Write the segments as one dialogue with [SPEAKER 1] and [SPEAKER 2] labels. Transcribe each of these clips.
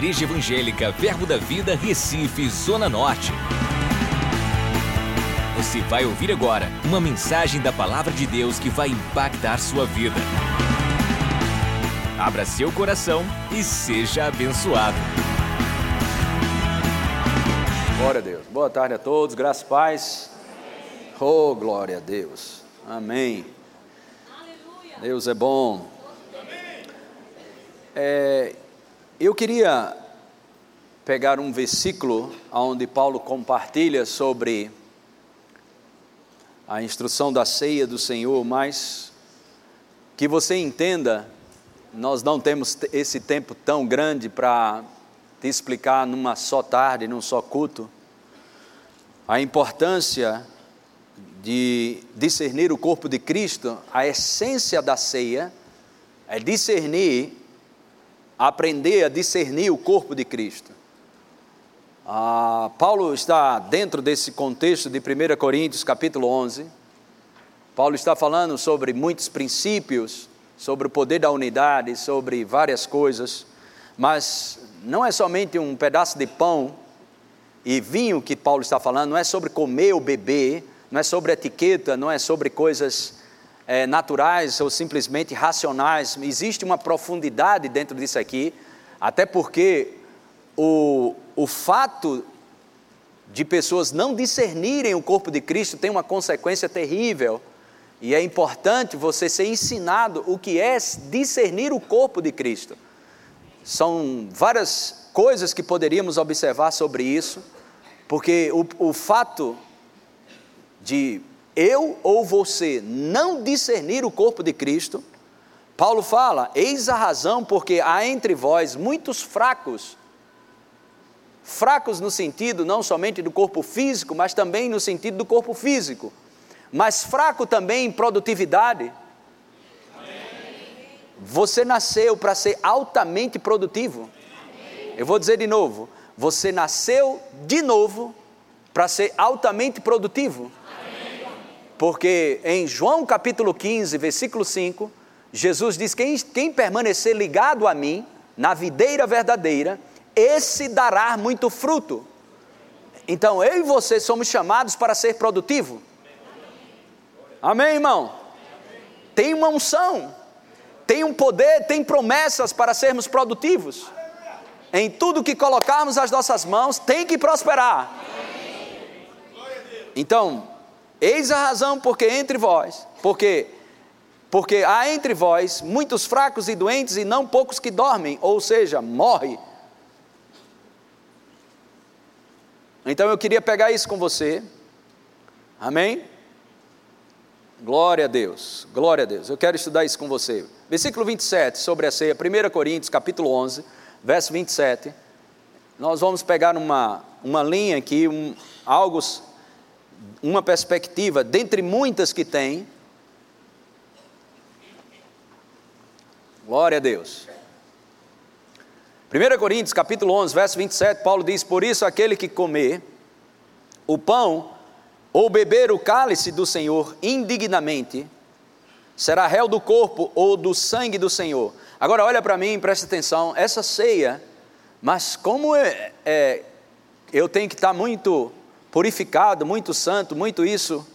[SPEAKER 1] Igreja Evangélica Verbo da Vida, Recife, Zona Norte. Você vai ouvir agora uma mensagem da Palavra de Deus que vai impactar sua vida. Abra seu coração e seja abençoado.
[SPEAKER 2] Glória a Deus. Boa tarde a todos, graças e paz. Oh, glória a Deus. Amém. Deus é bom. É, eu queria pegar um versículo onde Paulo compartilha sobre a instrução da ceia do Senhor, mas que você entenda, nós não temos esse tempo tão grande para te explicar numa só tarde, num só culto, a importância de discernir o corpo de Cristo, a essência da ceia é discernir aprender a discernir o corpo de Cristo. Ah, Paulo está dentro desse contexto de 1 Coríntios capítulo 11. Paulo está falando sobre muitos princípios, sobre o poder da unidade, sobre várias coisas, mas não é somente um pedaço de pão e vinho que Paulo está falando, não é sobre comer ou beber, não é sobre etiqueta, não é sobre coisas é, naturais ou simplesmente racionais, existe uma profundidade dentro disso aqui, até porque o, o fato de pessoas não discernirem o corpo de Cristo tem uma consequência terrível. E é importante você ser ensinado o que é discernir o corpo de Cristo. São várias coisas que poderíamos observar sobre isso, porque o, o fato de eu ou você não discernir o corpo de Cristo, Paulo fala: eis a razão porque há entre vós muitos fracos. Fracos no sentido não somente do corpo físico, mas também no sentido do corpo físico. Mas fraco também em produtividade. Você nasceu para ser altamente produtivo. Eu vou dizer de novo: você nasceu de novo para ser altamente produtivo. Porque em João capítulo 15, versículo 5, Jesus diz: quem, quem permanecer ligado a mim, na videira verdadeira, esse dará muito fruto. Então eu e você somos chamados para ser produtivo. Amém, irmão? Tem uma unção, tem um poder, tem promessas para sermos produtivos. Em tudo que colocarmos as nossas mãos, tem que prosperar. Então, Eis a razão porque entre vós, porque porque há entre vós muitos fracos e doentes e não poucos que dormem, ou seja, morre. Então eu queria pegar isso com você. Amém? Glória a Deus. Glória a Deus. Eu quero estudar isso com você. Versículo 27 sobre a ceia, 1 Coríntios, capítulo 11, verso 27. Nós vamos pegar uma, uma linha aqui, um, algo uma perspectiva, dentre muitas que tem. Glória a Deus. 1 Coríntios capítulo 11, verso 27, Paulo diz: Por isso aquele que comer o pão ou beber o cálice do Senhor indignamente, será réu do corpo ou do sangue do Senhor. Agora olha para mim, presta atenção, essa ceia, mas como é, é, eu tenho que estar muito purificado, muito santo, muito isso,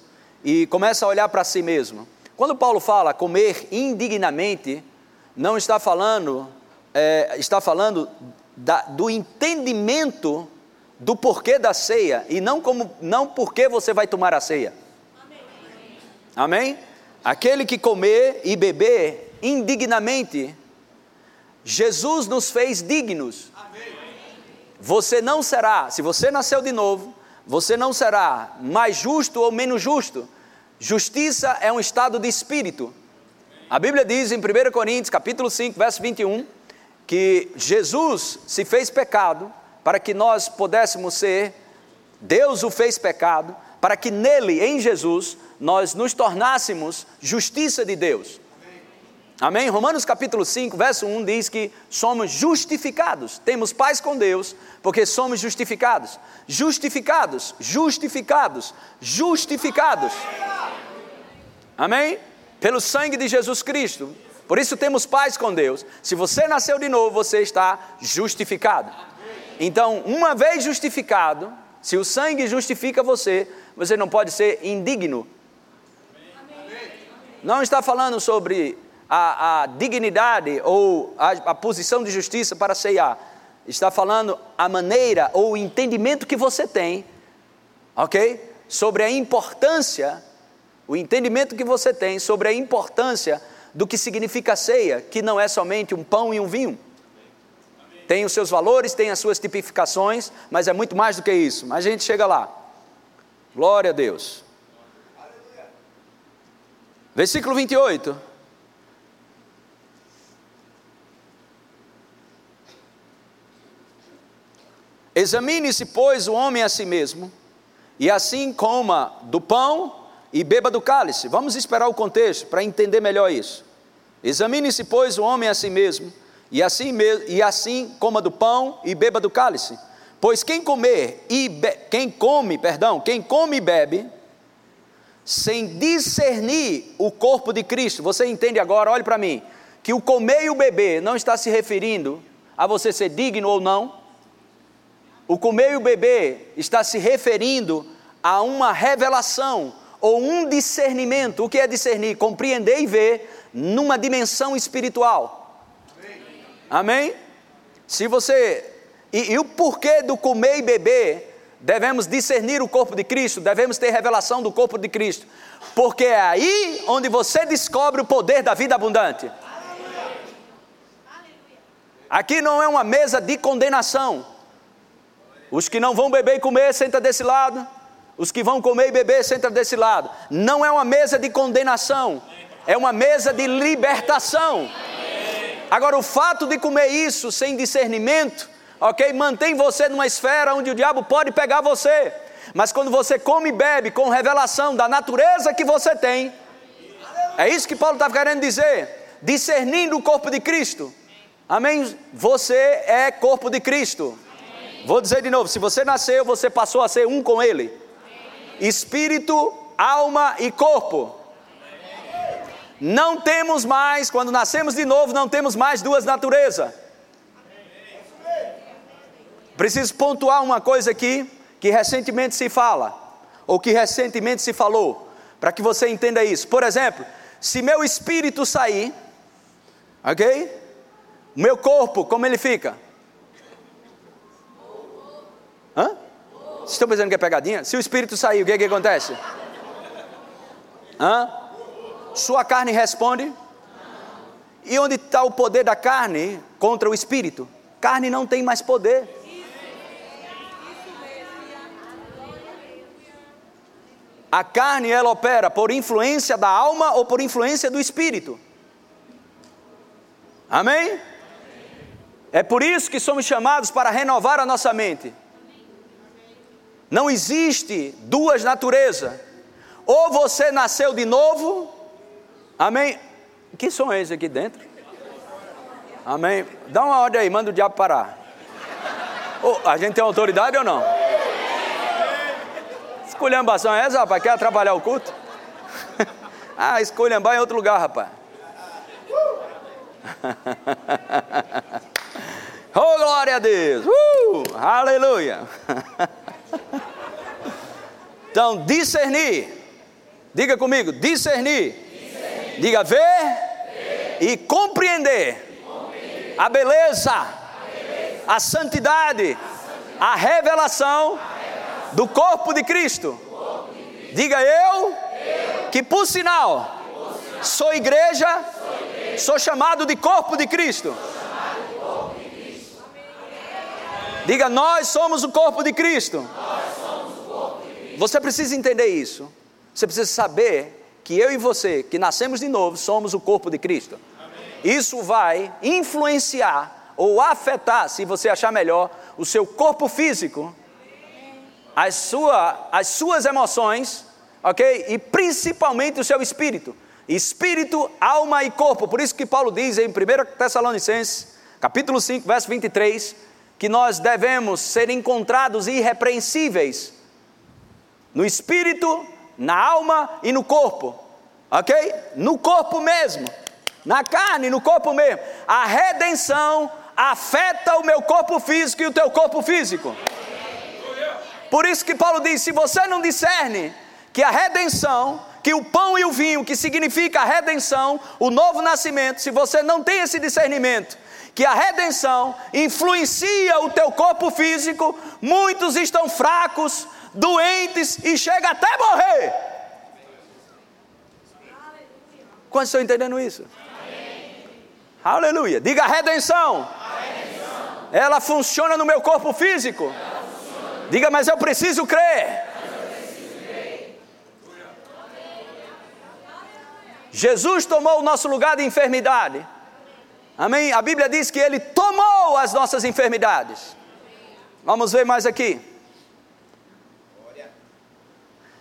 [SPEAKER 2] e começa a olhar para si mesmo. Quando Paulo fala comer indignamente, não está falando, é, está falando da, do entendimento do porquê da ceia e não como não porque você vai tomar a ceia. Amém? Amém? Aquele que comer e beber indignamente, Jesus nos fez dignos. Amém. Você não será, se você nasceu de novo, você não será mais justo ou menos justo. Justiça é um estado de espírito. A Bíblia diz em 1 Coríntios, capítulo 5, verso 21, que Jesus se fez pecado para que nós pudéssemos ser, Deus o fez pecado, para que nele, em Jesus, nós nos tornássemos justiça de Deus. Amém? Romanos capítulo 5, verso 1 diz que somos justificados, temos paz com Deus, porque somos justificados. Justificados, justificados, justificados. Amém? Pelo sangue de Jesus Cristo. Por isso temos paz com Deus. Se você nasceu de novo, você está justificado. Então, uma vez justificado, se o sangue justifica você, você não pode ser indigno. Não está falando sobre a, a dignidade ou a, a posição de justiça para ceiar. Está falando a maneira ou o entendimento que você tem, ok? Sobre a importância, o entendimento que você tem sobre a importância do que significa a ceia, que não é somente um pão e um vinho. Tem os seus valores, tem as suas tipificações, mas é muito mais do que isso. Mas a gente chega lá. Glória a Deus. Versículo 28. Examine-se, pois, o homem a si mesmo, e assim coma do pão e beba do cálice. Vamos esperar o contexto para entender melhor isso. Examine-se, pois, o homem a si mesmo, e assim, e assim coma do pão e beba do cálice. Pois quem comer e be, quem come, perdão, quem come e bebe, sem discernir o corpo de Cristo, você entende agora, olhe para mim, que o comer e o beber não está se referindo a você ser digno ou não, o comer e o beber está se referindo a uma revelação ou um discernimento. O que é discernir? Compreender e ver numa dimensão espiritual. Amém? Se você. E, e o porquê do comer e beber devemos discernir o corpo de Cristo, devemos ter revelação do corpo de Cristo, porque é aí onde você descobre o poder da vida abundante. Aqui não é uma mesa de condenação. Os que não vão beber e comer, senta desse lado. Os que vão comer e beber, senta desse lado. Não é uma mesa de condenação, é uma mesa de libertação. Agora, o fato de comer isso sem discernimento, ok, mantém você numa esfera onde o diabo pode pegar você. Mas quando você come e bebe com revelação da natureza que você tem, é isso que Paulo está querendo dizer, discernindo o corpo de Cristo. Amém? Você é corpo de Cristo. Vou dizer de novo: se você nasceu, você passou a ser um com Ele. Espírito, alma e corpo. Não temos mais, quando nascemos de novo, não temos mais duas naturezas. Preciso pontuar uma coisa aqui que recentemente se fala, ou que recentemente se falou, para que você entenda isso. Por exemplo, se meu espírito sair, ok? Meu corpo, como ele fica? Hã? Vocês estão pensando que é pegadinha? Se o espírito sair, o que, é que acontece? Hã? Sua carne responde? E onde está o poder da carne contra o espírito? Carne não tem mais poder. A carne ela opera por influência da alma ou por influência do espírito. Amém? É por isso que somos chamados para renovar a nossa mente. Não existe duas naturezas. Ou você nasceu de novo, amém? Que som é esse aqui dentro? Amém? Dá uma ordem aí, manda o diabo parar. Oh, a gente tem autoridade ou não? Esculhambação é essa, rapaz? Quer atrapalhar o culto? ah, esculhambar em outro lugar, rapaz. oh, glória a Deus! Uh, aleluia! Então, discernir. Diga comigo, discernir. discernir. Diga ver, ver. E compreender, compreender. A, beleza, a beleza, a santidade, a, a, revelação, revelação do corpo de Cristo. Corpo de Cristo. Diga eu, eu, que por sinal, que por sinal sou, igreja, sou igreja, sou chamado de corpo de Cristo. Diga, nós somos o corpo de Cristo. Você precisa entender isso. Você precisa saber que eu e você, que nascemos de novo, somos o corpo de Cristo. Isso vai influenciar ou afetar, se você achar melhor, o seu corpo físico, as, sua, as suas emoções, ok? E principalmente o seu espírito. Espírito, alma e corpo. Por isso que Paulo diz em 1 Tessalonicenses, capítulo 5, verso 23, que nós devemos ser encontrados irrepreensíveis no espírito, na alma e no corpo, ok? No corpo mesmo. Na carne, no corpo mesmo. A redenção afeta o meu corpo físico e o teu corpo físico. Por isso que Paulo diz: se você não discerne que a redenção, que o pão e o vinho, que significa a redenção, o novo nascimento, se você não tem esse discernimento, que a redenção influencia o teu corpo físico, muitos estão fracos, doentes e chega até morrer. Quantos estão entendendo isso? Amém. Aleluia. Diga redenção. redenção. Ela funciona no meu corpo físico. Diga, mas eu preciso crer. Jesus tomou o nosso lugar de enfermidade. Amém? A Bíblia diz que Ele tomou as nossas enfermidades. Vamos ver mais aqui.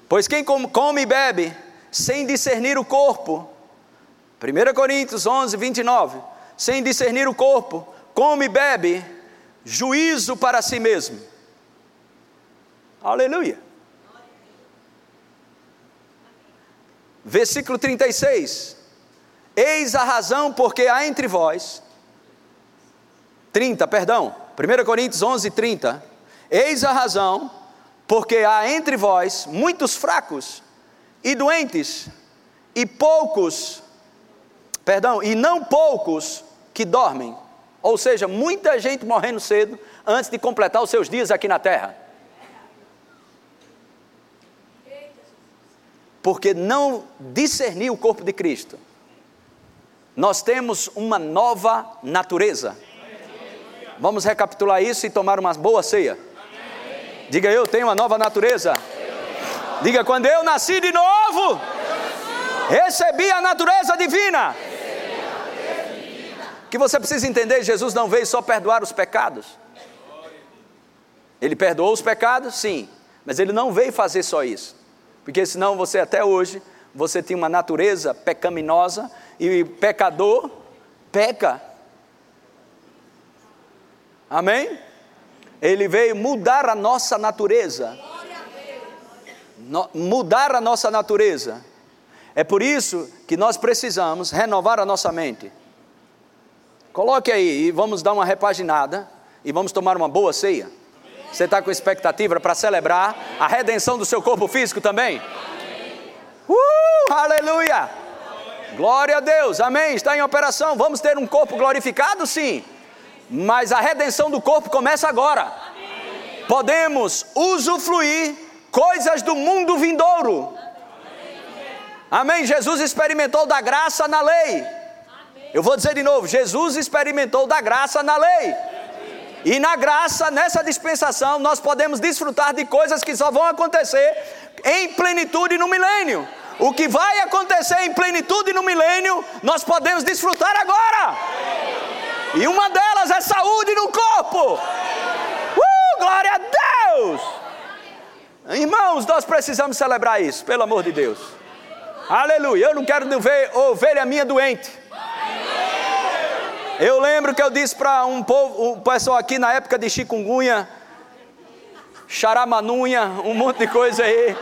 [SPEAKER 2] Pois quem come e bebe sem discernir o corpo, 1 Coríntios 11, 29, sem discernir o corpo, come e bebe, juízo para si mesmo. Aleluia. Versículo 36. Eis a razão porque há entre vós, 30, perdão, 1 Coríntios 11, 30. Eis a razão porque há entre vós muitos fracos e doentes, e poucos, perdão, e não poucos que dormem. Ou seja, muita gente morrendo cedo antes de completar os seus dias aqui na terra. Porque não discerniu o corpo de Cristo nós temos uma nova natureza. Vamos recapitular isso e tomar uma boa ceia. Diga eu tenho uma nova natureza. Diga quando eu nasci de novo, recebi a natureza divina. Que você precisa entender, Jesus não veio só perdoar os pecados. Ele perdoou os pecados, sim, mas ele não veio fazer só isso. Porque senão você até hoje, você tinha uma natureza pecaminosa e pecador peca. Amém? Ele veio mudar a nossa natureza. No, mudar a nossa natureza. É por isso que nós precisamos renovar a nossa mente. Coloque aí e vamos dar uma repaginada e vamos tomar uma boa ceia. Você está com expectativa para celebrar a redenção do seu corpo físico também? Uh, aleluia! Glória a Deus, amém. Está em operação. Vamos ter um corpo glorificado? Sim. Mas a redenção do corpo começa agora. Podemos usufruir coisas do mundo vindouro. Amém. Jesus experimentou da graça na lei. Eu vou dizer de novo: Jesus experimentou da graça na lei. E na graça, nessa dispensação, nós podemos desfrutar de coisas que só vão acontecer em plenitude no milênio. O que vai acontecer em plenitude no milênio, nós podemos desfrutar agora. E uma delas é saúde no corpo. Uh, glória a Deus! Irmãos, nós precisamos celebrar isso, pelo amor de Deus. Aleluia. Eu não quero ver ovelha minha doente. Eu lembro que eu disse para um povo, um pessoal aqui na época de chikungunya, charamanunha, um monte de coisa aí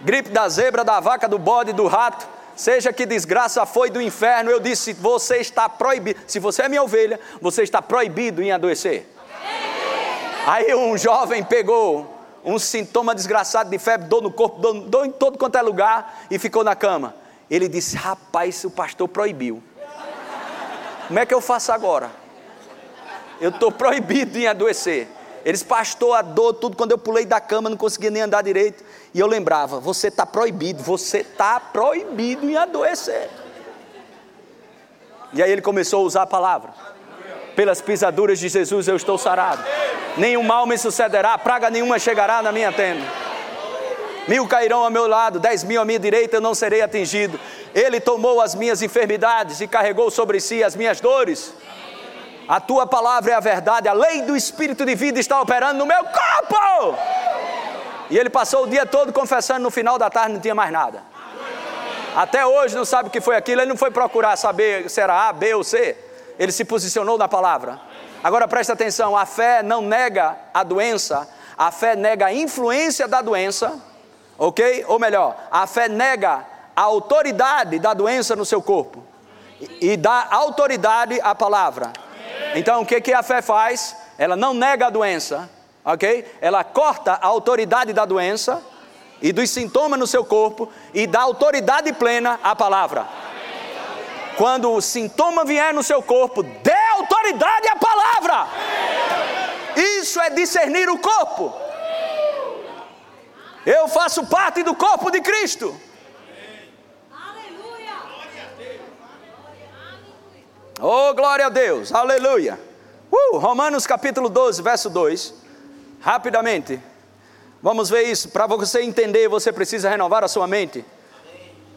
[SPEAKER 2] gripe da zebra, da vaca, do bode, do rato, seja que desgraça foi do inferno, eu disse: você está proibido. Se você é minha ovelha, você está proibido em adoecer. Aí um jovem pegou um sintoma desgraçado de febre, dor no corpo, dor, dor em todo quanto é lugar e ficou na cama. Ele disse: Rapaz, o pastor proibiu. Como é que eu faço agora? Eu estou proibido em adoecer. Eles pastou a dor, tudo. Quando eu pulei da cama, não conseguia nem andar direito. E eu lembrava: você está proibido, você está proibido em adoecer. E aí ele começou a usar a palavra. Pelas pisaduras de Jesus eu estou sarado. Nenhum mal me sucederá, praga nenhuma chegará na minha tenda. Mil cairão ao meu lado, dez mil à minha direita, eu não serei atingido. Ele tomou as minhas enfermidades e carregou sobre si as minhas dores. A tua palavra é a verdade, a lei do Espírito de vida está operando no meu corpo. E ele passou o dia todo confessando, no final da tarde não tinha mais nada. Até hoje não sabe o que foi aquilo, ele não foi procurar saber se era A, B ou C. Ele se posicionou na palavra. Agora presta atenção: a fé não nega a doença, a fé nega a influência da doença, ok? Ou melhor, a fé nega a autoridade da doença no seu corpo. e dá autoridade à palavra. Então, o que, que a fé faz? Ela não nega a doença, ok? Ela corta a autoridade da doença e dos sintomas no seu corpo e dá autoridade plena à palavra. Quando o sintoma vier no seu corpo, dê autoridade à palavra. Isso é discernir o corpo. Eu faço parte do corpo de Cristo. Oh, glória a Deus, aleluia. Uh, Romanos capítulo 12, verso 2. Rapidamente, vamos ver isso. Para você entender, você precisa renovar a sua mente.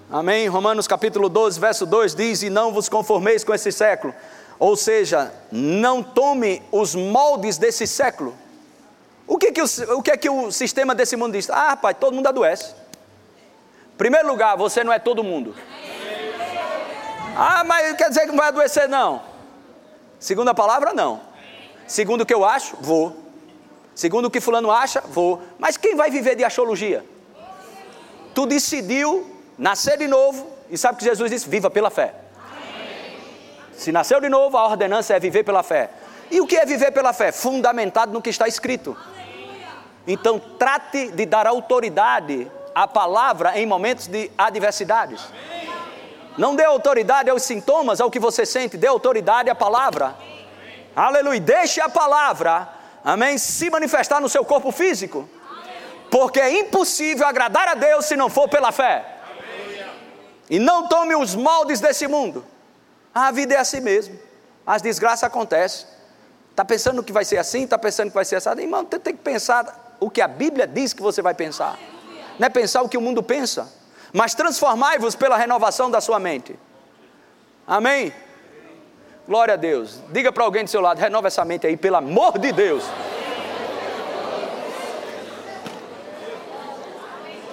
[SPEAKER 2] Amém? Romanos capítulo 12, verso 2 diz: E não vos conformeis com esse século. Ou seja, não tome os moldes desse século. O que, que o, o que é que o sistema desse mundo diz? Ah, rapaz, todo mundo adoece. Primeiro lugar, você não é todo mundo. Ah, mas quer dizer que não vai adoecer, não. Segundo a palavra, não. Segundo o que eu acho, vou. Segundo o que fulano acha, vou. Mas quem vai viver de astrologia? Tu decidiu nascer de novo, e sabe que Jesus disse: viva pela fé. Se nasceu de novo, a ordenança é viver pela fé. E o que é viver pela fé? Fundamentado no que está escrito. Então, trate de dar autoridade à palavra em momentos de adversidades. Não dê autoridade aos sintomas, ao que você sente, dê autoridade à palavra. Aleluia. Deixe a palavra, amém, se manifestar no seu corpo físico. Porque é impossível agradar a Deus se não for pela fé. E não tome os moldes desse mundo. A vida é assim mesmo. As desgraças acontecem. Está pensando que vai ser assim? Está pensando que vai ser assim? Irmão, você tem que pensar o que a Bíblia diz que você vai pensar. Não é pensar o que o mundo pensa mas transformai-vos pela renovação da sua mente. Amém? Glória a Deus. Diga para alguém do seu lado, renova essa mente aí, pelo amor de Deus.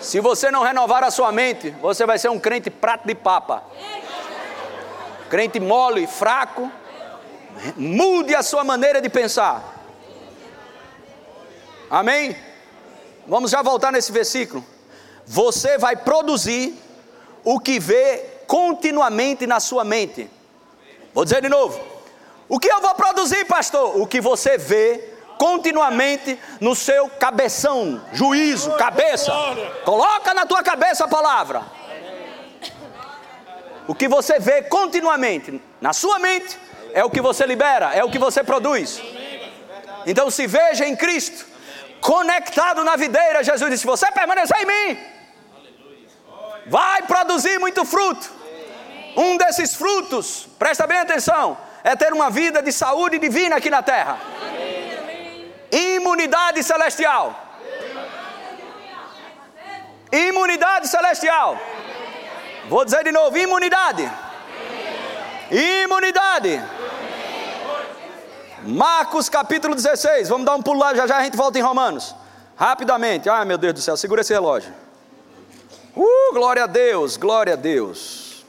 [SPEAKER 2] Se você não renovar a sua mente, você vai ser um crente prato de papa. Crente mole, fraco. Mude a sua maneira de pensar. Amém? Vamos já voltar nesse versículo você vai produzir o que vê continuamente na sua mente. Vou dizer de novo. O que eu vou produzir, pastor? O que você vê continuamente no seu cabeção, juízo, cabeça. Coloca na tua cabeça a palavra. O que você vê continuamente na sua mente é o que você libera, é o que você produz. Então se veja em Cristo, conectado na videira. Jesus disse: Você permanecer em mim vai produzir muito fruto. Um desses frutos, presta bem atenção, é ter uma vida de saúde divina aqui na terra. Imunidade celestial. Imunidade celestial. Vou dizer de novo: imunidade. Imunidade. Marcos capítulo 16. Vamos dar um pulo lá, já já a gente volta em Romanos. Rapidamente. Ai meu Deus do céu, segura esse relógio. Uh, glória a Deus, glória a Deus.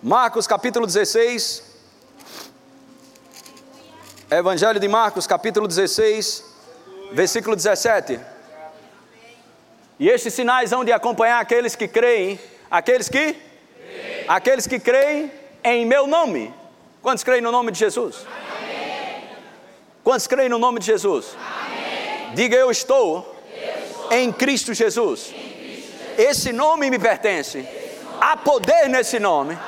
[SPEAKER 2] Marcos capítulo 16. Evangelho de Marcos capítulo 16, versículo 17. E estes sinais hão de acompanhar aqueles que creem, aqueles que? Aqueles que creem em meu nome. Quantos creem no nome de Jesus? Amém. Quantos creem no nome de Jesus? Amém. Diga eu estou, eu estou. em Cristo Jesus. Esse nome me pertence. Há poder nesse nome.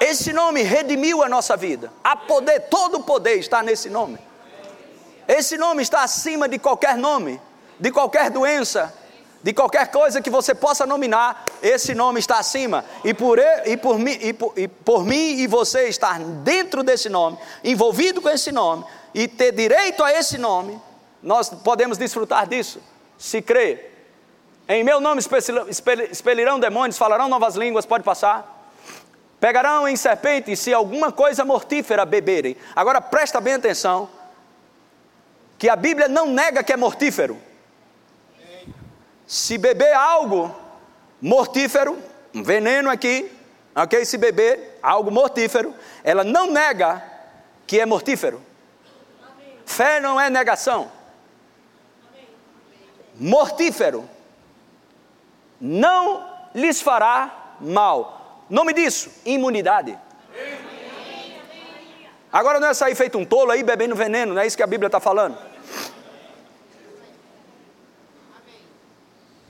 [SPEAKER 2] Esse nome redimiu a nossa vida. Há poder, todo o poder está nesse nome. Esse nome está acima de qualquer nome, de qualquer doença, de qualquer coisa que você possa nominar, esse nome está acima. E por, e por, mim, e por, e por mim e você estar dentro desse nome, envolvido com esse nome, e ter direito a esse nome, nós podemos desfrutar disso se crê. Em meu nome expelirão demônios, falarão novas línguas, pode passar. Pegarão em serpentes, se alguma coisa mortífera beberem. Agora presta bem atenção, que a Bíblia não nega que é mortífero. Se beber algo mortífero, um veneno aqui, ok? Se beber algo mortífero, ela não nega que é mortífero. Fé não é negação mortífero, não lhes fará mal. Nome disso: imunidade. Agora não é sair feito um tolo aí bebendo veneno, não é isso que a Bíblia está falando.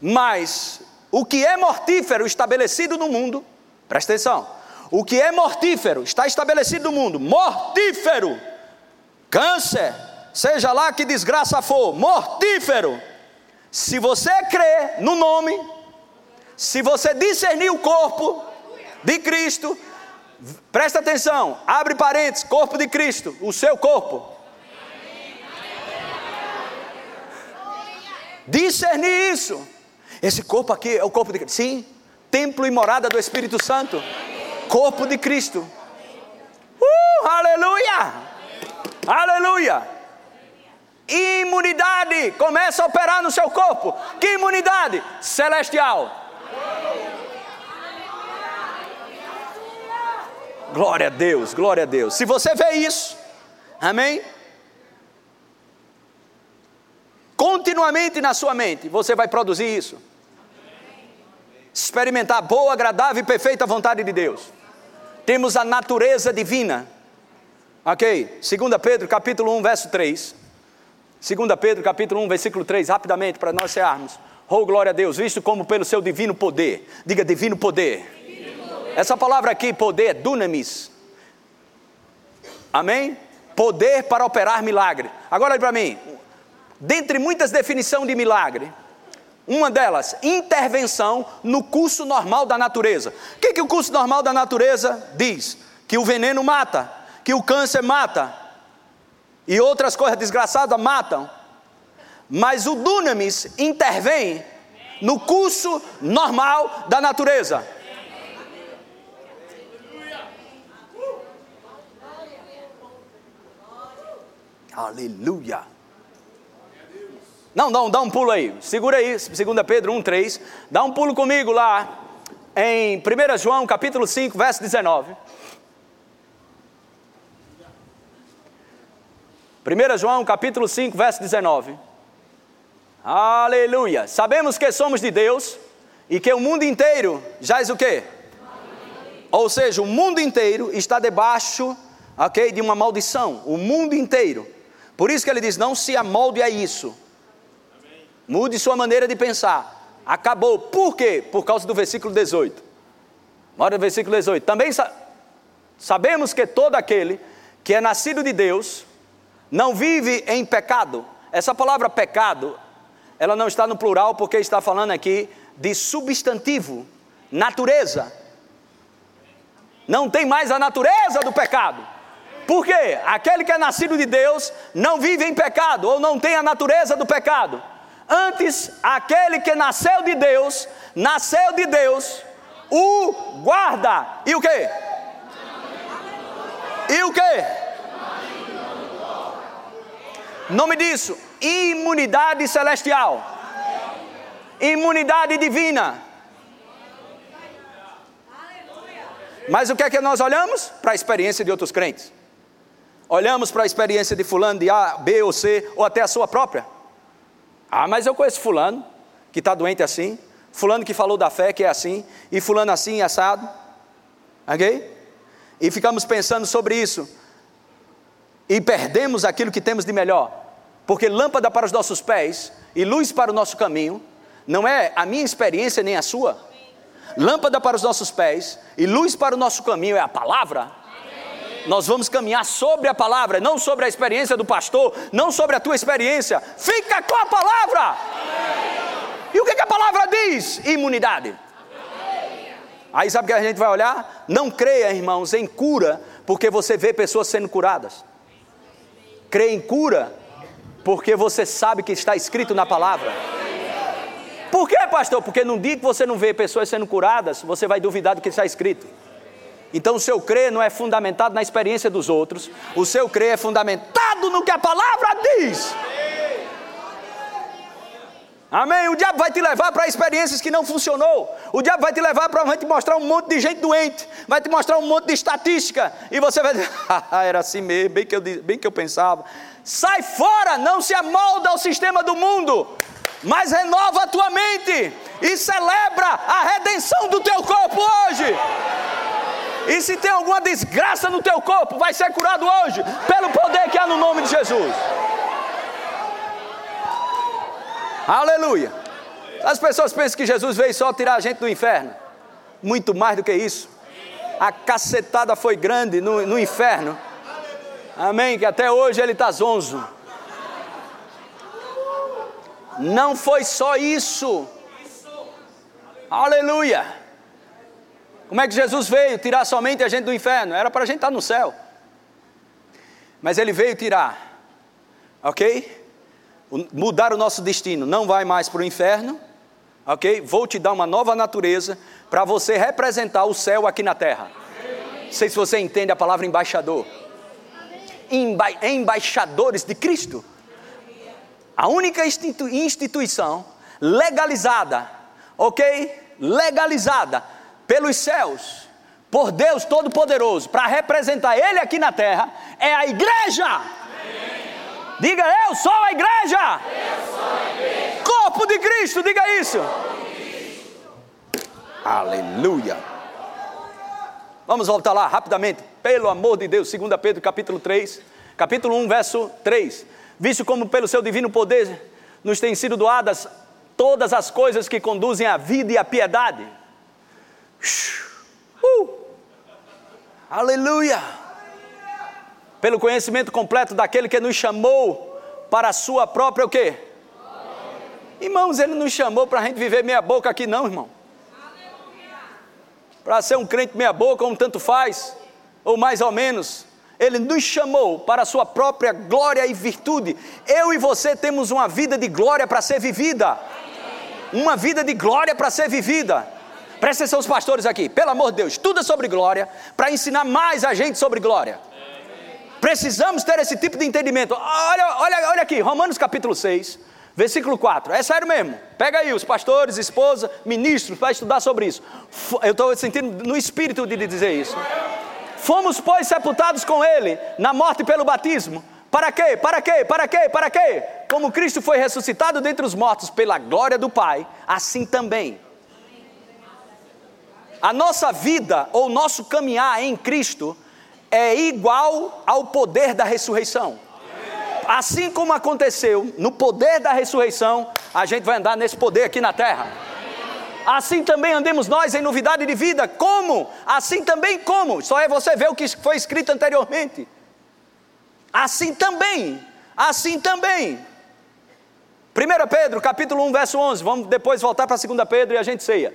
[SPEAKER 2] Mas o que é mortífero estabelecido no mundo, presta atenção, o que é mortífero está estabelecido no mundo, mortífero, câncer, seja lá que desgraça for, mortífero. Se você crê no nome, se você discernir o corpo de Cristo, presta atenção, abre parênteses, corpo de Cristo, o seu corpo. Discernir isso. Esse corpo aqui é o corpo de Cristo. Sim, templo e morada do Espírito Santo. Corpo de Cristo. Uh, aleluia! Aleluia! Imunidade começa a operar no seu corpo. Que imunidade? Celestial. Glória a Deus, glória a Deus. Se você vê isso, amém? Continuamente na sua mente, você vai produzir isso. Experimentar a boa, agradável e perfeita vontade de Deus. Temos a natureza divina. Ok? 2 Pedro capítulo 1, verso 3. 2 Pedro capítulo 1, versículo 3, rapidamente, para nós cearmos. Oh, glória a Deus, visto como pelo seu divino poder. Diga divino poder essa palavra aqui, poder, é dunamis. Amém? Poder para operar milagre. Agora olhe para mim. Dentre muitas definições de milagre, uma delas, intervenção no curso normal da natureza. O que, que o curso normal da natureza diz? Que o veneno mata, que o câncer mata, e outras coisas desgraçadas matam. Mas o dunamis intervém no curso normal da natureza. Aleluia. Não, não, dá um pulo aí. Segura aí, 2 Pedro 1, 3. Dá um pulo comigo lá em 1 João capítulo 5, verso 19. 1 João capítulo 5, verso 19. Aleluia. Sabemos que somos de Deus e que o mundo inteiro já é o quê? Ou seja, o mundo inteiro está debaixo, ok, de uma maldição. O mundo inteiro. Por isso que ele diz: não se amolde a isso. Mude sua maneira de pensar. Acabou. Por quê? Por causa do versículo 18. Bora no versículo 18. Também sa sabemos que todo aquele que é nascido de Deus não vive em pecado. Essa palavra pecado, ela não está no plural porque está falando aqui de substantivo, natureza. Não tem mais a natureza do pecado. Por quê? Aquele que é nascido de Deus não vive em pecado ou não tem a natureza do pecado. Antes, aquele que nasceu de Deus, nasceu de Deus, o guarda. E o quê? E o quê? Nome disso: imunidade celestial, imunidade divina. Mas o que é que nós olhamos? Para a experiência de outros crentes. Olhamos para a experiência de fulano de A, B ou C, ou até a sua própria. Ah, mas eu conheço fulano que está doente assim, fulano que falou da fé que é assim, e fulano assim assado. Ok? E ficamos pensando sobre isso. E perdemos aquilo que temos de melhor. Porque lâmpada para os nossos pés e luz para o nosso caminho não é a minha experiência nem a sua. Lâmpada para os nossos pés e luz para o nosso caminho é a palavra nós vamos caminhar sobre a palavra, não sobre a experiência do pastor, não sobre a tua experiência. Fica com a palavra. E o que, que a palavra diz? Imunidade. Aí sabe o que a gente vai olhar? Não creia, irmãos, em cura, porque você vê pessoas sendo curadas. Creia em cura, porque você sabe que está escrito na palavra. Por quê, pastor? Porque no dia que você não vê pessoas sendo curadas, você vai duvidar do que está escrito. Então o seu crer não é fundamentado na experiência dos outros, o seu crer é fundamentado no que a palavra diz. Amém? O diabo vai te levar para experiências que não funcionou. O diabo vai te levar para te mostrar um monte de gente doente, vai te mostrar um monte de estatística e você vai dizer: ah, era assim mesmo, bem que eu bem que eu pensava. Sai fora, não se amolda ao sistema do mundo. mas renova a tua mente e celebra a redenção do teu corpo hoje. E se tem alguma desgraça no teu corpo, vai ser curado hoje, pelo poder que há no nome de Jesus. Aleluia. As pessoas pensam que Jesus veio só tirar a gente do inferno. Muito mais do que isso. A cacetada foi grande no, no inferno. Amém? Que até hoje ele está zonzo. Não foi só isso. Aleluia. Como é que Jesus veio tirar somente a gente do inferno? Era para a gente estar no céu. Mas ele veio tirar, ok? Mudar o nosso destino. Não vai mais para o inferno, ok? Vou te dar uma nova natureza para você representar o céu aqui na terra. Não sei se você entende a palavra embaixador. Emba embaixadores de Cristo. A única institu instituição legalizada, ok? Legalizada pelos céus, por Deus Todo-Poderoso, para representar Ele aqui na terra, é a igreja. Diga, eu sou a igreja. Eu sou a igreja. Corpo de Cristo, diga isso. Aleluia. Vamos voltar lá rapidamente, pelo amor de Deus, 2 Pedro capítulo 3, capítulo 1, verso 3. Visto como pelo seu divino poder nos têm sido doadas todas as coisas que conduzem à vida e à piedade Uh! Aleluia! Pelo conhecimento completo daquele que nos chamou para a sua própria o quê? Irmãos, ele nos chamou para a gente viver meia boca aqui não, irmão. Para ser um crente meia boca, como tanto faz, ou mais ou menos. Ele nos chamou para a sua própria glória e virtude. Eu e você temos uma vida de glória para ser vivida. Uma vida de glória para ser vivida. Presta atenção os pastores aqui, pelo amor de Deus, estuda sobre glória para ensinar mais a gente sobre glória. Precisamos ter esse tipo de entendimento. Olha, olha, olha aqui, Romanos capítulo 6, versículo 4. É sério mesmo. Pega aí os pastores, esposa, ministros, para estudar sobre isso. Eu estou sentindo no espírito de dizer isso. Fomos, pois, sepultados com Ele na morte pelo batismo. Para quê? Para quê? Para quê? Para quê? Como Cristo foi ressuscitado dentre os mortos pela glória do Pai, assim também a nossa vida ou nosso caminhar em Cristo é igual ao poder da ressurreição. Assim como aconteceu no poder da ressurreição, a gente vai andar nesse poder aqui na terra. Assim também andemos nós em novidade de vida. Como? Assim também como? Só é você ver o que foi escrito anteriormente. Assim também. Assim também. 1 Pedro, capítulo 1, verso 11. Vamos depois voltar para 2 Pedro e a gente ceia.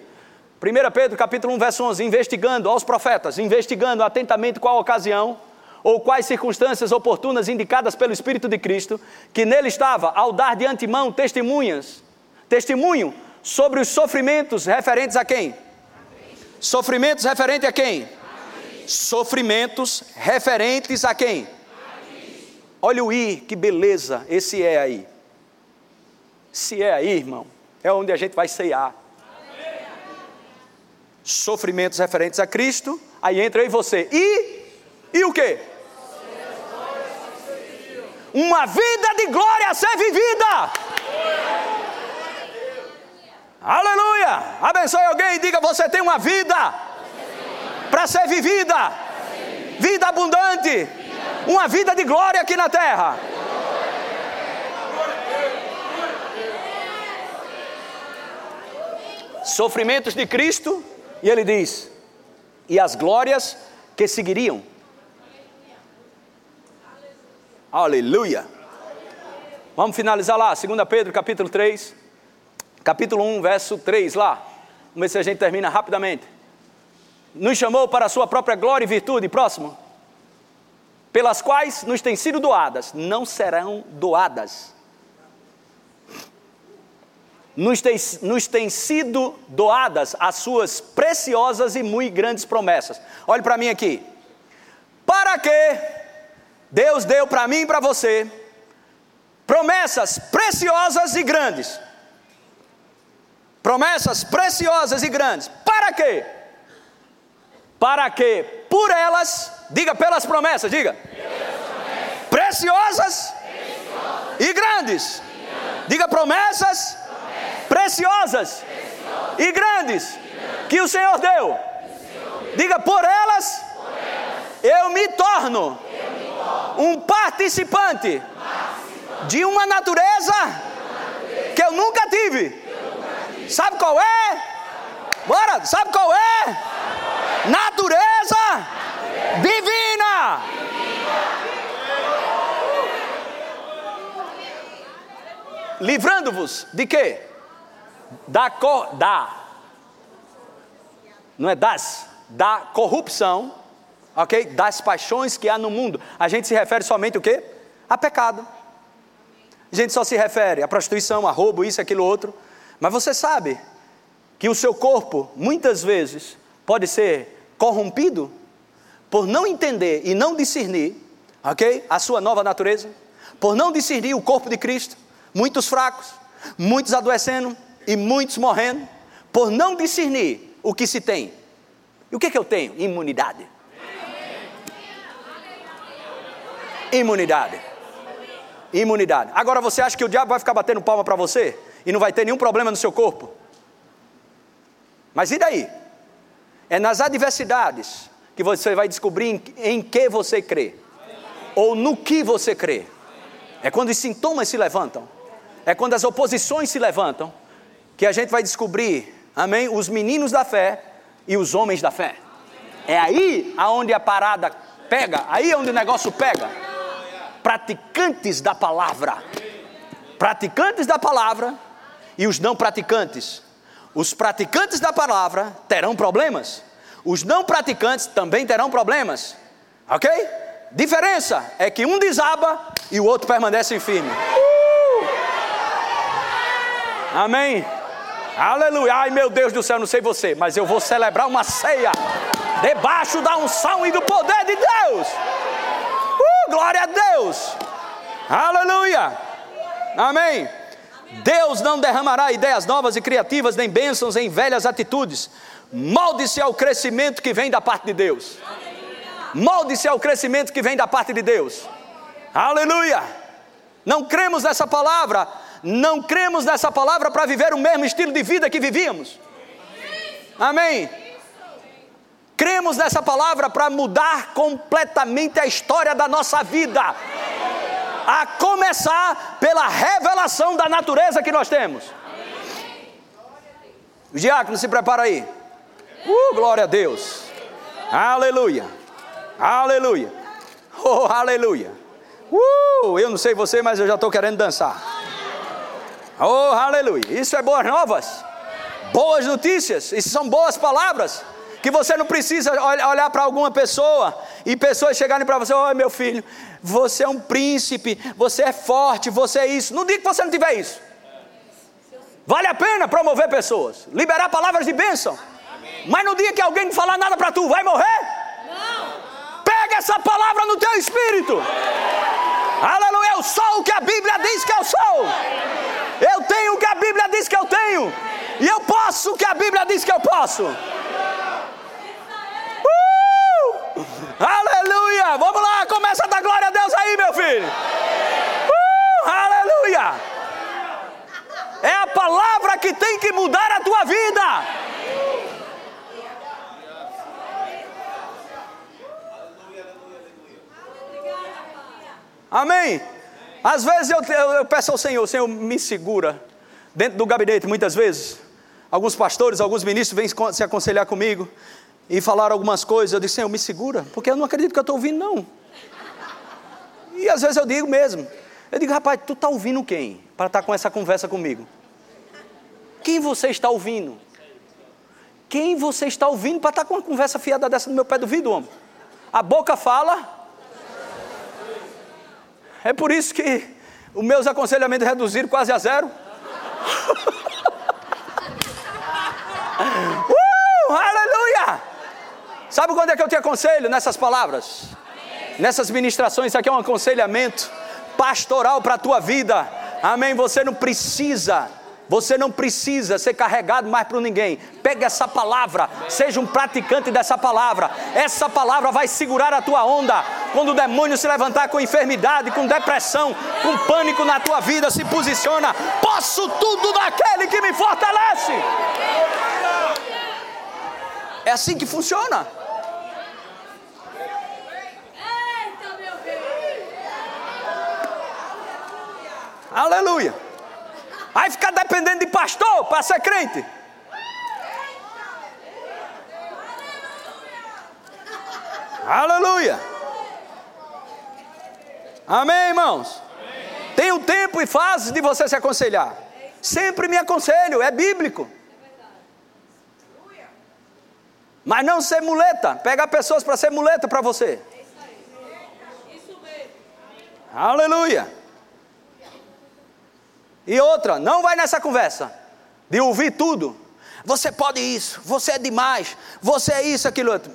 [SPEAKER 2] 1 Pedro capítulo 1, verso 11, investigando aos profetas, investigando atentamente qual ocasião ou quais circunstâncias oportunas indicadas pelo Espírito de Cristo, que nele estava, ao dar de antemão testemunhas, testemunho sobre os sofrimentos referentes a quem? Sofrimentos referentes a quem? Sofrimentos referentes a quem? Olha o I, que beleza, esse é aí. Se é aí, irmão, é onde a gente vai ceiar sofrimentos referentes a Cristo, aí entra eu e você. E, e o que? Uma vida de glória a ser vivida. Aleluia! Abençoe alguém e diga: você tem uma vida para ser vivida, vida abundante, uma vida de glória aqui na terra. Sofrimentos de Cristo e ele diz: e as glórias que seguiriam. Aleluia. Vamos finalizar lá, 2 Pedro capítulo 3, capítulo 1, verso 3 lá. Vamos ver se a gente termina rapidamente. Nos chamou para a sua própria glória e virtude, próximo. Pelas quais nos têm sido doadas, não serão doadas nos tem, nos tem sido doadas as suas preciosas e muito grandes promessas. Olhe para mim aqui. Para que Deus deu para mim e para você promessas preciosas e grandes. Promessas preciosas e grandes. Para quê? Para que por elas, diga pelas promessas, diga. Preciosas, preciosas, e grandes. E grandes. Diga promessas preciosas e grandes que o Senhor deu. Diga, por elas eu me torno um participante de uma natureza que eu nunca tive. Sabe qual é? Bora, sabe qual é? Natureza divina. Livrando-vos de quê? Da, cor, da, não é das, da corrupção, ok? Das paixões que há no mundo. A gente se refere somente o quê? A pecado. A gente só se refere a prostituição, a roubo, isso, aquilo, outro. Mas você sabe que o seu corpo, muitas vezes, pode ser corrompido por não entender e não discernir, ok? A sua nova natureza, por não discernir o corpo de Cristo, muitos fracos, muitos adoecendo e muitos morrendo, por não discernir o que se tem. E o que, é que eu tenho? Imunidade. Imunidade. Imunidade. Agora você acha que o diabo vai ficar batendo palma para você e não vai ter nenhum problema no seu corpo? Mas e daí? É nas adversidades que você vai descobrir em, em que você crê, ou no que você crê. É quando os sintomas se levantam, é quando as oposições se levantam, que a gente vai descobrir, amém, os meninos da fé e os homens da fé. É aí aonde a parada pega, aí é onde o negócio pega. Praticantes da palavra. Praticantes da palavra e os não praticantes. Os praticantes da palavra terão problemas. Os não praticantes também terão problemas. OK? Diferença é que um desaba e o outro permanece firme. Uh! Amém. Aleluia. Ai meu Deus do céu, não sei você, mas eu vou celebrar uma ceia debaixo da unção e do poder de Deus. Uh, glória a Deus. Aleluia. Amém. Deus não derramará ideias novas e criativas, nem bênçãos em velhas atitudes. Molde-se ao crescimento que vem da parte de Deus. Molde-se ao crescimento que vem da parte de Deus. Aleluia. Não cremos nessa palavra não cremos nessa palavra para viver o mesmo estilo de vida que vivíamos. Amém. Cremos nessa palavra para mudar completamente a história da nossa vida. A começar pela revelação da natureza que nós temos. Os diáconos, se prepara aí. Uh, glória a Deus. Aleluia. Aleluia. Oh, aleluia. Uh, eu não sei você, mas eu já estou querendo dançar. Oh, aleluia! Isso é boas novas, boas notícias, isso são boas palavras. Que você não precisa olhar para alguma pessoa e pessoas chegarem para você: Oi, meu filho, você é um príncipe, você é forte, você é isso. Não diga que você não tiver isso. Vale a pena promover pessoas, liberar palavras de bênção. Mas no dia que alguém não falar nada para tu, vai morrer? Não. Pega essa palavra no teu espírito. Aleluia, eu sou o que a Bíblia diz que eu sou. Eu tenho o que a Bíblia diz que eu tenho. E eu posso o que a Bíblia diz que eu posso. Uh! Aleluia! Vamos lá, começa a dar glória a Deus aí, meu filho. Uh! Aleluia! É a palavra que tem que mudar a tua vida. Amém? Às vezes eu, eu, eu peço ao Senhor, Senhor, me segura. Dentro do gabinete, muitas vezes, alguns pastores, alguns ministros vêm se aconselhar comigo e falar algumas coisas. Eu digo, Senhor, me segura, porque eu não acredito que eu estou ouvindo, não. E às vezes eu digo mesmo. Eu digo, rapaz, tu está ouvindo quem? Para estar tá com essa conversa comigo. Quem você está ouvindo? Quem você está ouvindo para estar tá com uma conversa fiada dessa no meu pé do vidro, homem? A boca fala, é por isso que os meus aconselhamentos reduziram quase a zero. uh, aleluia! Sabe quando é que eu te aconselho? Nessas palavras, nessas ministrações. Isso aqui é um aconselhamento pastoral para a tua vida. Amém? Você não precisa você não precisa ser carregado mais por ninguém. Pega essa palavra, seja um praticante dessa palavra. Essa palavra vai segurar a tua onda, Quando o demônio se levantar com enfermidade, com depressão, com pânico na tua vida, se posiciona: posso tudo naquele que me fortalece. É assim que funciona. Aleluia. Aí ficar dependendo de pastor para ser crente. Aleluia. Amém, irmãos? Tem o tempo e fase de você se aconselhar. Sempre me aconselho, é bíblico. Mas não ser muleta, pegar pessoas para ser muleta para você. Aleluia. E outra, não vai nessa conversa de ouvir tudo. Você pode isso, você é demais, você é isso, aquilo outro.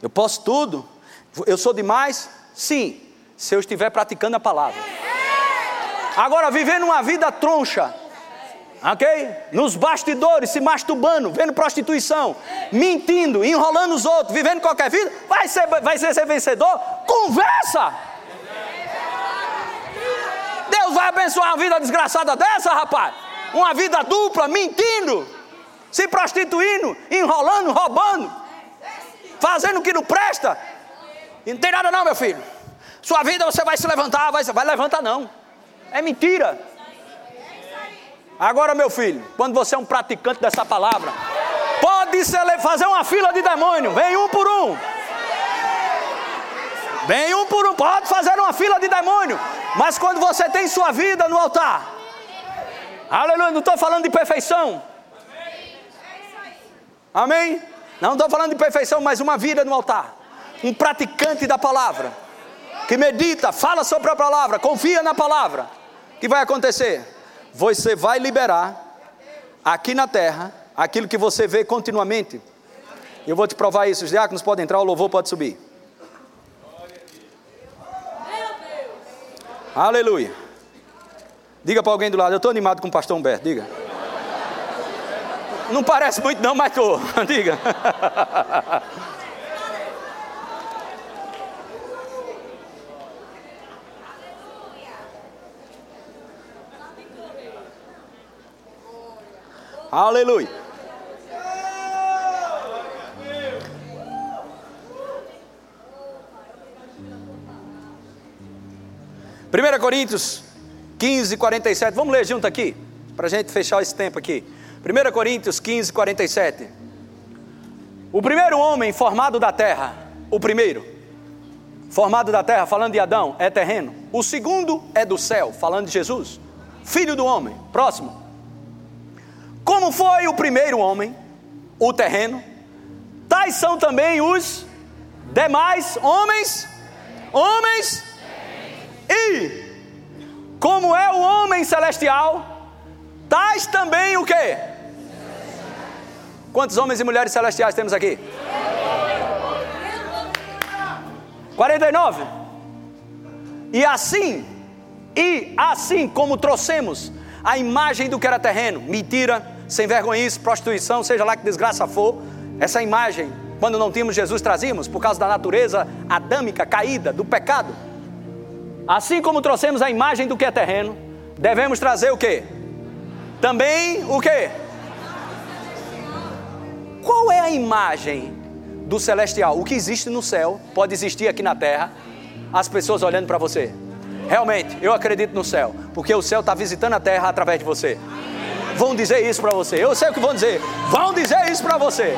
[SPEAKER 2] Eu posso tudo. Eu sou demais? Sim, se eu estiver praticando a palavra. Agora, vivendo uma vida troncha, ok? Nos bastidores, se masturbando, vendo prostituição, mentindo, enrolando os outros, vivendo qualquer vida, vai ser, vai ser, ser vencedor? Conversa! Deus vai abençoar uma vida desgraçada dessa, rapaz? Uma vida dupla, mentindo, se prostituindo, enrolando, roubando fazendo o que não presta. E não tem nada não, meu filho. Sua vida você vai se levantar, vai, vai levantar não. É mentira. Agora, meu filho, quando você é um praticante dessa palavra, pode ser, fazer uma fila de demônio, vem um por um. Vem um por um, pode fazer uma fila de demônio. Mas quando você tem sua vida no altar, aleluia, não estou falando de perfeição. Amém? Não estou falando de perfeição, mas uma vida no altar. Um praticante da palavra. Que medita, fala sobre a palavra, confia na palavra. O que vai acontecer? Você vai liberar aqui na terra aquilo que você vê continuamente. Eu vou te provar isso. Os diáconos podem entrar, o louvor pode subir. Aleluia. Diga para alguém do lado, eu estou animado com o pastor Humberto, diga. Não parece muito não, mas estou. Diga. Aleluia. Primeira Coríntios 15, 47. Vamos ler junto aqui, para a gente fechar esse tempo aqui. 1 Coríntios 15, 47. O primeiro homem formado da terra, o primeiro, formado da terra, falando de Adão, é terreno. O segundo é do céu, falando de Jesus, filho do homem. Próximo. Como foi o primeiro homem, o terreno, tais são também os demais homens, homens, e como é o homem celestial, tais também o que? Quantos homens e mulheres celestiais temos aqui? 49. E assim, e assim como trouxemos a imagem do que era terreno, mentira, sem vergonhice, prostituição, seja lá que desgraça for, essa imagem, quando não tínhamos Jesus, trazíamos por causa da natureza adâmica caída, do pecado. Assim como trouxemos a imagem do que é terreno, devemos trazer o que? Também o que? Qual é a imagem do celestial? O que existe no céu pode existir aqui na terra, as pessoas olhando para você. Realmente, eu acredito no céu, porque o céu está visitando a terra através de você. Vão dizer isso para você. Eu sei o que vão dizer. Vão dizer isso para você.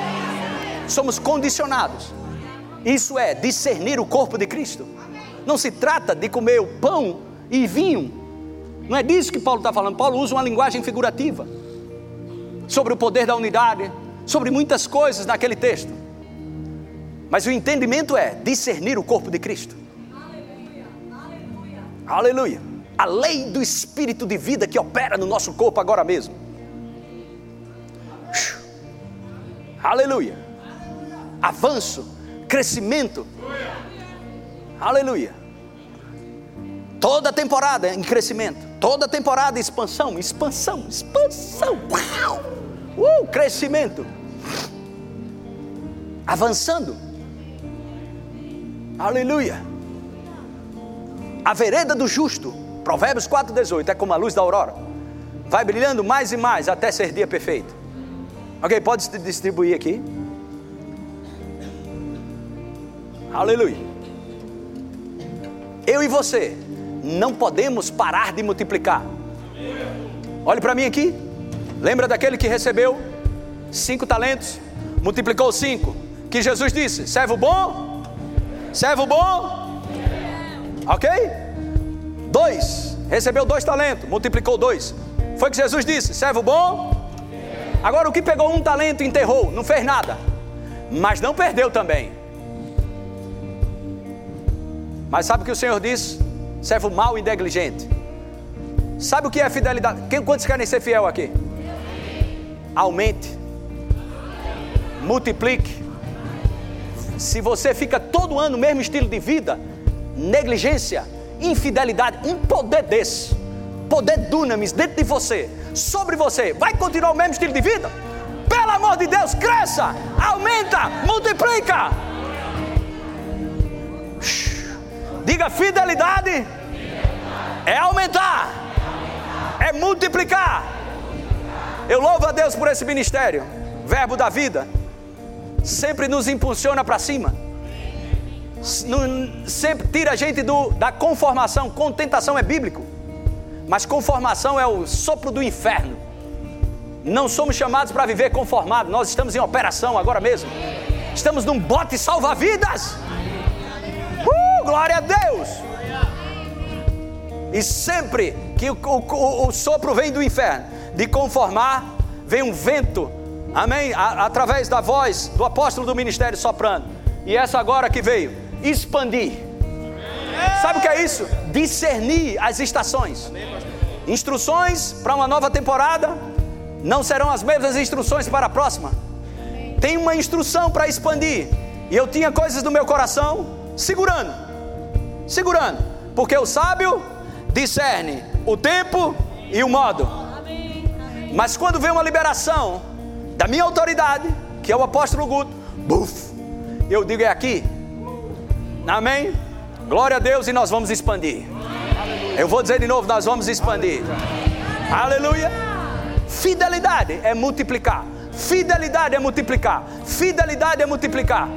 [SPEAKER 2] Somos condicionados. Isso é discernir o corpo de Cristo. Não se trata de comer o pão e vinho. Não é disso que Paulo está falando. Paulo usa uma linguagem figurativa sobre o poder da unidade, sobre muitas coisas naquele texto. Mas o entendimento é discernir o corpo de Cristo. Aleluia. A lei do espírito de vida que opera no nosso corpo agora mesmo. Aleluia. Avanço, crescimento. Aleluia. Toda temporada em crescimento, toda temporada em expansão, expansão, expansão. Uh, crescimento. Avançando. Aleluia. A vereda do justo, Provérbios 4,18, é como a luz da aurora. Vai brilhando mais e mais até ser dia perfeito. Ok, pode distribuir aqui. Aleluia. Eu e você não podemos parar de multiplicar. Olhe para mim aqui. Lembra daquele que recebeu cinco talentos, multiplicou cinco, que Jesus disse: servo bom, servo bom, ok? Dois, recebeu dois talentos, multiplicou dois. Foi que Jesus disse: servo bom. Agora o que pegou um talento enterrou, não fez nada, mas não perdeu também. Mas sabe o que o Senhor disse? Servo mau e negligente. Sabe o que é fidelidade? Quem, quantos querem ser fiel aqui? Aumente, multiplique. Se você fica todo ano no mesmo estilo de vida, negligência, infidelidade, um poder desse, poder dunamis dentro de você, sobre você, vai continuar o mesmo estilo de vida? Pelo amor de Deus, cresça, aumenta, multiplica. Diga fidelidade é aumentar, é multiplicar. Eu louvo a Deus por esse ministério, Verbo da Vida, sempre nos impulsiona para cima, sempre tira a gente do, da conformação. Contentação é bíblico, mas conformação é o sopro do inferno. Não somos chamados para viver conformados, nós estamos em operação agora mesmo. Estamos num bote salva-vidas. Uh, glória a Deus! E sempre que o, o, o, sopro vem do inferno, de conformar, vem um vento, amém? A, através da voz do apóstolo do ministério soprando. E essa agora que veio, expandir. Sabe o que é isso? Discernir as estações. Instruções para uma nova temporada não serão as mesmas instruções para a próxima. Tem uma instrução para expandir. E eu tinha coisas no meu coração segurando, segurando, porque o sábio discerne o tempo e o modo. Mas quando vem uma liberação da minha autoridade, que é o apóstolo Guto, buf, eu digo é aqui. Amém? Glória a Deus e nós vamos expandir. Eu vou dizer de novo, nós vamos expandir. Aleluia. Fidelidade é multiplicar. Fidelidade é multiplicar. Fidelidade é multiplicar.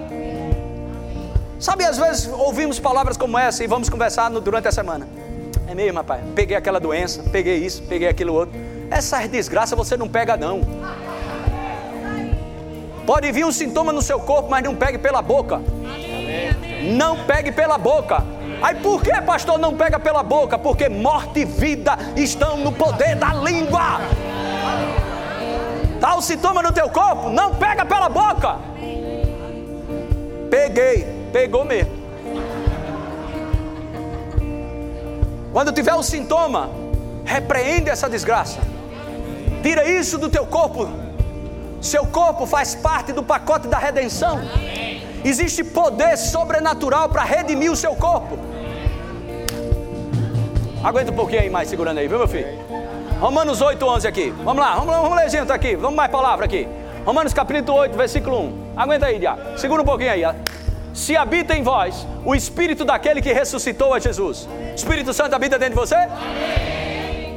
[SPEAKER 2] Sabe, às vezes ouvimos palavras como essa e vamos conversar durante a semana. É mesmo, rapaz. Peguei aquela doença, peguei isso, peguei aquilo outro. Essas desgraças você não pega, não. Pode vir um sintoma no seu corpo, mas não pegue pela boca. Não pegue pela boca. Aí por que, pastor, não pega pela boca? Porque morte e vida estão no poder da língua. Tá o sintoma no teu corpo? Não pega pela boca. Peguei, pegou mesmo. Quando tiver um sintoma, repreende essa desgraça. Tira isso do teu corpo. Seu corpo faz parte do pacote da redenção. Existe poder sobrenatural para redimir o seu corpo. Aguenta um pouquinho aí mais segurando aí, viu meu filho? Romanos 8, 11 aqui. Vamos lá, vamos, vamos ler junto aqui. Vamos mais palavra aqui. Romanos capítulo 8, versículo 1. Aguenta aí, Diabo. Segura um pouquinho aí se habita em vós o Espírito daquele que ressuscitou a Jesus. Espírito Santo habita dentro de você?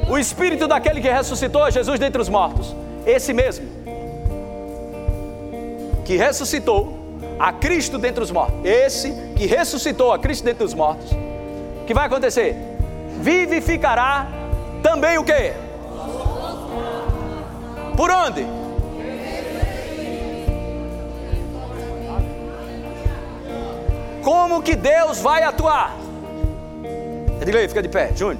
[SPEAKER 2] O Espírito daquele que ressuscitou a Jesus dentre os mortos. Esse mesmo. Que ressuscitou a Cristo dentre os mortos. Esse que ressuscitou a Cristo dentre os mortos. O que vai acontecer? Vivificará também o quê? Por onde? Como que Deus vai atuar? Edgley, fica de pé. Júnior.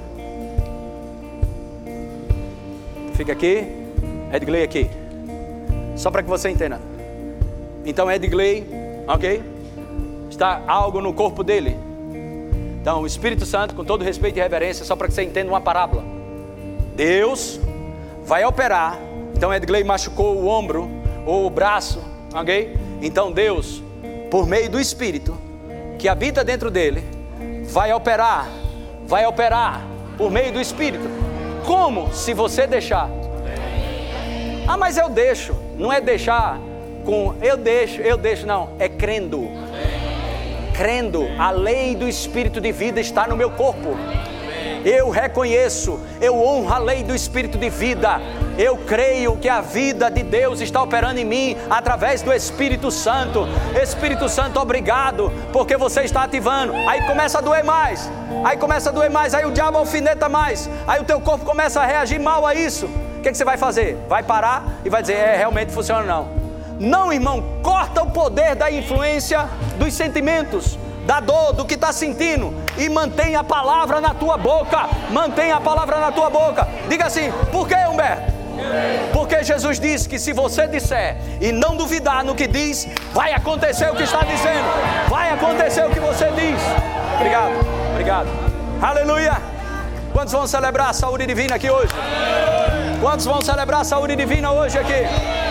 [SPEAKER 2] Fica aqui. Edgley aqui. Só para que você entenda. Então, Edgley, ok? Está algo no corpo dele. Então, o Espírito Santo, com todo respeito e reverência, só para que você entenda uma parábola. Deus vai operar. Então, Edgley machucou o ombro ou o braço, ok? Então, Deus, por meio do Espírito, que habita dentro dele vai operar, vai operar por meio do Espírito. Como? Se você deixar. Ah, mas eu deixo. Não é deixar com eu deixo, eu deixo, não. É crendo. crendo, a lei do Espírito de vida está no meu corpo. Eu reconheço, eu honro a lei do Espírito de vida. Eu creio que a vida de Deus está operando em mim através do Espírito Santo. Espírito Santo, obrigado, porque você está ativando. Aí começa a doer mais, aí começa a doer mais, aí o diabo alfineta mais, aí o teu corpo começa a reagir mal a isso. O que, que você vai fazer? Vai parar e vai dizer: é, realmente funciona não. Não, irmão, corta o poder da influência dos sentimentos, da dor, do que está sentindo e mantém a palavra na tua boca. Mantém a palavra na tua boca. Diga assim: por que, Humberto? Porque Jesus disse que se você disser e não duvidar no que diz, vai acontecer o que está dizendo, vai acontecer o que você diz. Obrigado, obrigado. Aleluia. Quantos vão celebrar a saúde divina aqui hoje? Quantos vão celebrar a saúde divina hoje aqui?